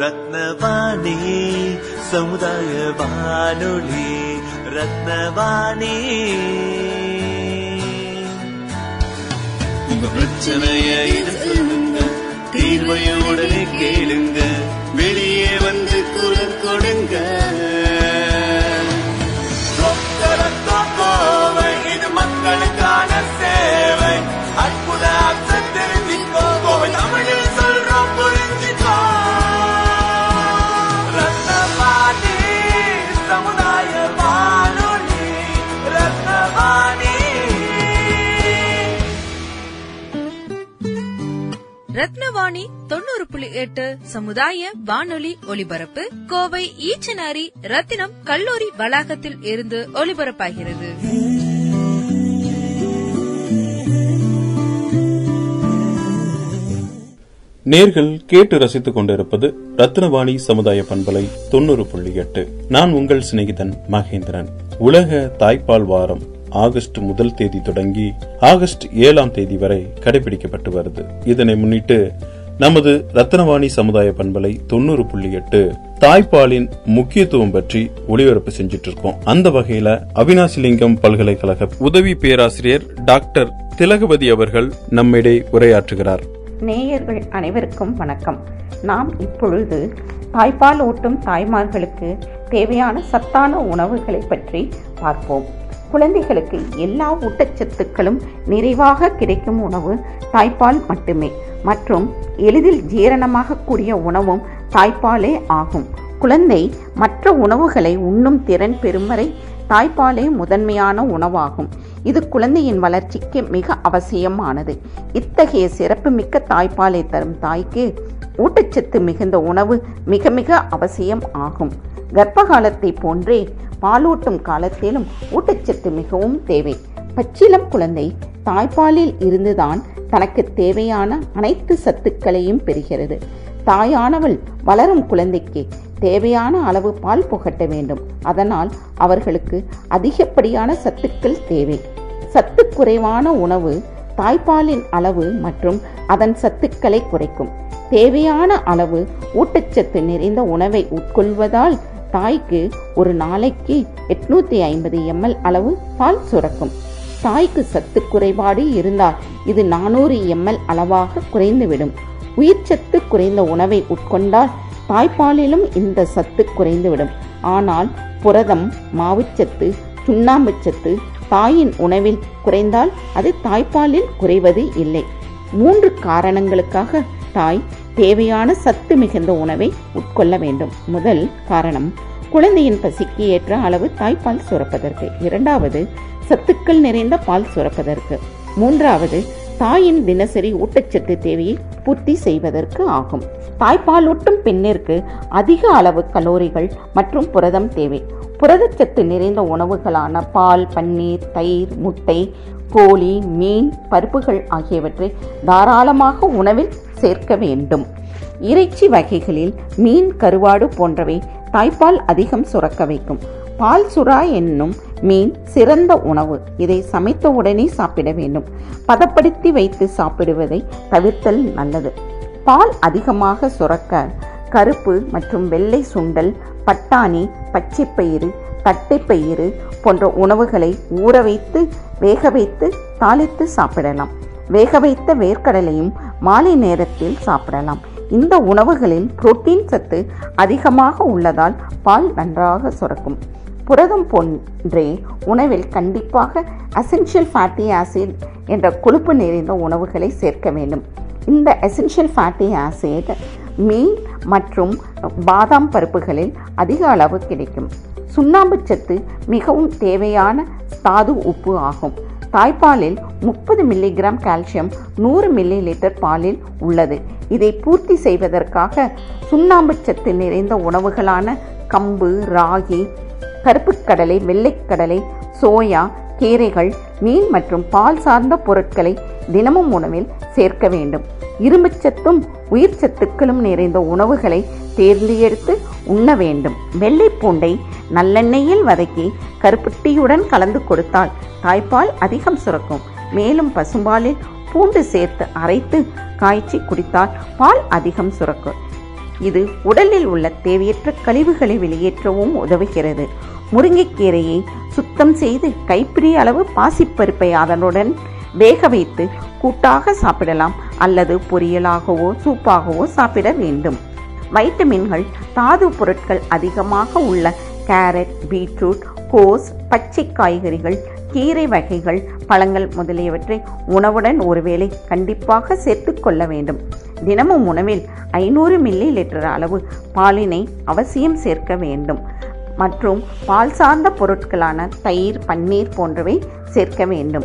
ரத்னவாணி சமுதாய வானொலி ரத்னவாணி உங்க பிரச்சனைய இது சொல்லுங்க வாணி தொண்ணூறு புள்ளி எட்டு சமுதாய வானொலி ஒலிபரப்பு கோவை ஈச்சனாரி ரத்தினம் கல்லூரி வளாகத்தில் இருந்து ஒலிபரப்பாகிறது. நேர்கள் கேட்டு ரசித்துக் கொண்டிருப்பது ரத்னவாணி சமுதாய பண்பலை தொண்ணூறு புள்ளி எட்டு. நான் உங்கள் சிநேகிதன் மகேந்திரன். உலக தாய்ப்பால் வாரம் ஆகஸ்ட் முதல் தேதி தொடங்கி ஆகஸ்ட் ஏழாம் தேதி வரை கடைபிடிக்கப்பட்டு வருது. இதனை முன்னிட்டு நமது ரத்னவாணி சமுதாய பண்பலை தொண்ணூறு புள்ளி எட்டு. தாய்ப்பாலின் முக்கியத்துவம் பற்றி ஒளிபரப்பு செஞ்சிட்டு இருக்கோம் அந்த வகையில அவினாசிலிங்கம் பல்கலைக்கழக உதவி பேராசிரியர் டாக்டர் திலகவதி அவர்கள் நம்மிடையே உரையாற்றுகிறார். நேயர்கள் அனைவருக்கும் வணக்கம். நாம் இப்பொழுது தாய்ப்பால் ஊட்டும் தாய்மார்களுக்கு தேவையான சத்தான உணவுகளை பற்றி பார்ப்போம். குழந்தைகளுக்கு எல்லா ஊட்டச்சத்துக்களும் நிறைவாக கிடைக்கும் உணவு தாய்ப்பால் மட்டுமே. மற்றும் எளிதில் ஜீரணமாகக்கூடிய உணவும் தாய்ப்பாலே ஆகும். குழந்தை மற்ற உணவுகளை உண்ணும் திறன் பெறும் வரை தாய்ப்பாலே முதன்மையான உணவாகும். இது குழந்தையின் வளர்ச்சிக்கு மிக அவசியமானது. இத்தகைய சிறப்புமிக்க தாய்ப்பாலை தரும் தாய்க்கு ஊட்டச்சத்து மிகுந்த உணவு மிக மிக அவசியம் ஆகும். கர்ப்ப காலத்தை போன்றே பாலூட்டும் காலத்திலும் ஊட்டச்சத்து மிகவும் தேவை. பச்சிலம் குழந்தை தாய்ப்பாலில் இருந்துதான் தனக்கு தேவையான அனைத்து சத்துக்களையும் பெறுகிறது. தாயானவள் வளரும் குழந்தைக்கு தேவையான அளவு பால் புகட்ட வேண்டும். அதனால் அவர்களுக்கு அதிகப்படியான சத்துக்கள் தேவை. சத்து குறைவான உணவு தாய்ப்பாலின் அளவு மற்றும் அதன் சத்துக்களை குறைக்கும். தேவையான அளவு ஊட்டச்சத்து நிறைந்த உணவை உட்கொள்வதால் தாய்க்கு ஒரு நாளைக்கு எட்நூத்தி ஐம்பது எம்எல் அளவு பால் சுரக்கும். தாய்க்கு சத்து குறைபாடு இருந்தால் இது நானூறு எம்எல் அளவாக குறைந்துவிடும். உயிர்ச்சத்து குறைந்த உணவை உட்கொண்டால் தாய்ப்பாலிலும் இந்த சத்து குறைந்துவிடும். ஆனால் புரதம் மாவுச்சத்து சுண்ணாம்புச்சத்து தாயின் உணவில் குறைந்தால் அது தாய்ப்பாலில் குறைவது இல்லை. மூன்று காரணங்களுக்காக தாய் தேவையான சத்து மிகுந்த உணவை உட்கொள்ள வேண்டும். முதல் காரணம் குழந்தையின் பசிக்கு ஏற்ற அளவு தாய்ப்பால் சுரப்பதற்கு. இரண்டாவது சத்துக்கள் நிறைந்த பால் சுரப்பதற்கு. மூன்றாவது தாயின் தினசரி ஊட்டச்சத்து தேவையை பூர்த்தி செய்வதற்கு ஆகும். தாய்ப்பால் ஊட்டும் பெண்ணிற்கு அதிக அளவு கலோரிகள் மற்றும் புரதம் தேவை. புரதச்சத்து நிறைந்த உணவுகளான பால் பன்னீர் தயிர் முட்டை கோழி மீன் பருப்புகள் ஆகியவற்றை தாராளமாக உணவில் சேர்க்க வேண்டும். இறைச்சி வகைகளில் மீன் கருவாடு போன்றவை தாய்ப்பால் அதிகம் சுரக்க வைக்கும். பால் சுறா என்னும் மீன் சிறந்த உணவு. இதை சமைத்த உடனே சாப்பிட வேண்டும். பதப்படுத்தி வைத்து சாப்பிடுவதை தவிர்த்தல் நல்லது. பால் அதிகமாக சுரக்க கருப்பு மற்றும் வெள்ளை சுண்டல் பட்டாணி பச்சைப்பயிறு தட்டைப்பயிறு போன்ற உணவுகளை ஊற வைத்து வேக வைத்து தாளித்து சாப்பிடலாம். வேக வைத்த வேர்க்கடலையும் மாலை நேரத்தில் சாப்பிடலாம். இந்த உணவுகளில் புரோட்டீன் சத்து அதிகமாக உள்ளதால் பால் நன்றாக சுரக்கும். புரதம் போன்றே உணவில் கண்டிப்பாக அசென்ஷியல் ஃபேட்டி ஆசிட் என்ற கொழுப்பு நிறைந்த உணவுகளை சேர்க்க வேண்டும். இந்த எசென்ஷியல் ஃபேட்டி ஆசிட் மீன் மற்றும் பாதாம் பருப்புகளில் அதிக அளவு கிடைக்கும். சுண்ணாம்பு சத்து மிகவும் தேவையான தாது உப்பு ஆகும். தாய்ப்பாலில் முப்பது மில்லிகிராம் கால்சியம் நூறு மில்லி லிட்டர் பாலில் உள்ளது. இதை பூர்த்தி செய்வதற்காக சுண்ணாம்பு சத்து நிறைந்த உணவுகளான கம்பு ராகி கருப்புக்கடலை வெள்ளைக்கடலை சோயா கீரைகள் மீன் மற்றும் பால் சார்ந்த பொருட்களை தினமும் உணவில் சேர்க்க வேண்டும். இரும்புச்சத்தும் உயிர் சத்துக்களும் நிறைந்த உணவுகளை தேர்ந்தெடுத்து உண்ண வேண்டும். வெள்ளை பூண்டை நல்லெண்ணெயில் வதக்கி கருப்பட்டியுடன் கலந்து கொடுத்தால் தாய்ப்பால் அதிகம் சுரக்கும். மேலும் பசும்பாலில் பூண்டு சேர்த்து அரைத்து காய்ச்சி குடித்தால் பால் அதிகம் சுரக்கும். இது உடலில் உள்ள தேவையற்ற கழிவுகளை வெளியேற்றவும் உதவுகிறது. முருங்கைக்கீரையை சுத்தம் செய்து கைப்பிடி அளவு பாசிப்பருப்பை அதனுடன் வேக வைத்து கூட்டாக சாப்பிடலாம் அல்லது பொரியலாகவோ சூப்பாகவோ சாப்பிட வேண்டும். வைட்டமின்கள் தாது பொருட்கள் அதிகமாக உள்ள கேரட் பீட்ரூட் கோஸ் பச்சை காய்கறிகள் கீரை வகைகள் பழங்கள் முதலியவற்றை உணவுடன் ஒருவேளை கண்டிப்பாக சேர்த்து கொள்ள வேண்டும். தினமும் உணவில் ஐநூறு மில்லி லிட்டர் அளவு பாலினை அவசியம் சேர்க்க வேண்டும். மற்றும் பால் சார்ந்த பொருட்களான தயிர் பன்னீர் போன்றவை சேர்க்க வேண்டும்.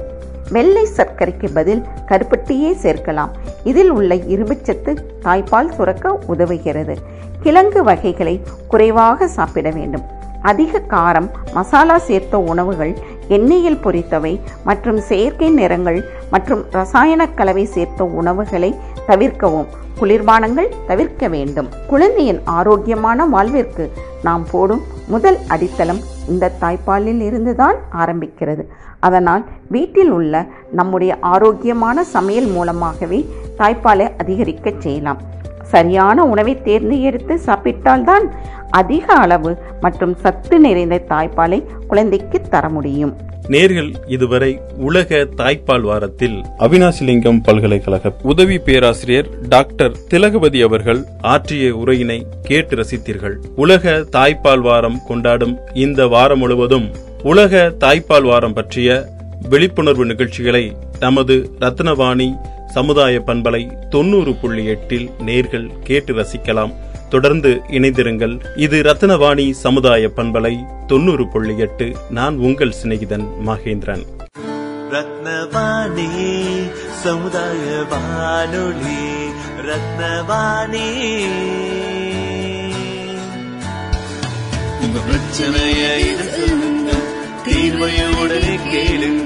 வெள்ளை சர்க்கரைக்கு பதில் கருப்பட்டியே சேர்க்கலாம். இதில் உள்ள இரும்புச்சத்து தாய்ப்பால் சுரக்க உதவுகிறது. கிழங்கு வகைகளை குறைவாக சாப்பிட வேண்டும். அதிக காரம் மசாலா சேர்த்த உணவுகள் எண்ணெயில் பொரித்தவை மற்றும் செயற்கை நிறங்கள் மற்றும் ரசாயன கலவை சேர்த்த உணவுகளை தவிர்க்கவும். குளிர்பானங்கள் தவிர்க்க வேண்டும். குழந்தையின் ஆரோக்கியமான வாழ்விற்கு நாம் போடும் முதல் அடித்தளம் இந்த தாய்ப்பாலில் இருந்துதான் ஆரம்பிக்கிறது. அதனால் வீட்டில் உள்ள நம்முடைய ஆரோக்கியமான சமையல் மூலமாகவே தாய்ப்பாலை அதிகரிக்க செய்யலாம். சரியான உணவை தேர்ந்தெடுத்து சாப்பிட்டால்தான் அதிக அளவு மற்றும் சத்து நிறைந்த தாய்ப்பாலை குழந்தைக்கு தர முடியும். நேர்கள் இதுவரை உலக தாய்ப்பால் வாரத்தில் அவினாசிலிங்கம் பல்கலைக்கழக உதவி பேராசிரியர் டாக்டர் திலகவதி அவர்கள் ஆற்றிய உரையினை கேட்டு ரசித்தீர்கள். உலக தாய்ப்பால் வாரம் கொண்டாடும் இந்த வாரம் முழுவதும் உலக தாய்ப்பால் வாரம் பற்றிய விழிப்புணர்வு நிகழ்ச்சிகளை நமது ரத்னவாணி சமுதாய பண்பலை தொண்ணூறு புள்ளி எட்டில் நேர்கள் கேட்டு ரசிக்கலாம். தொடர்ந்து இணைந்திருங்கள். இது ரத்னவாணி சமுதாய பண்பலை தொண்ணூறு புள்ளி எட்டு. நான் உங்கள் சிநேகிதன் மகேந்திரன். ரத்னவாணி சமுதாய வானொலி. ரத்னவாணி. உங்க பிரச்சனைய இது சொல்லுங்க தீர்வைய உடனே கேளுங்க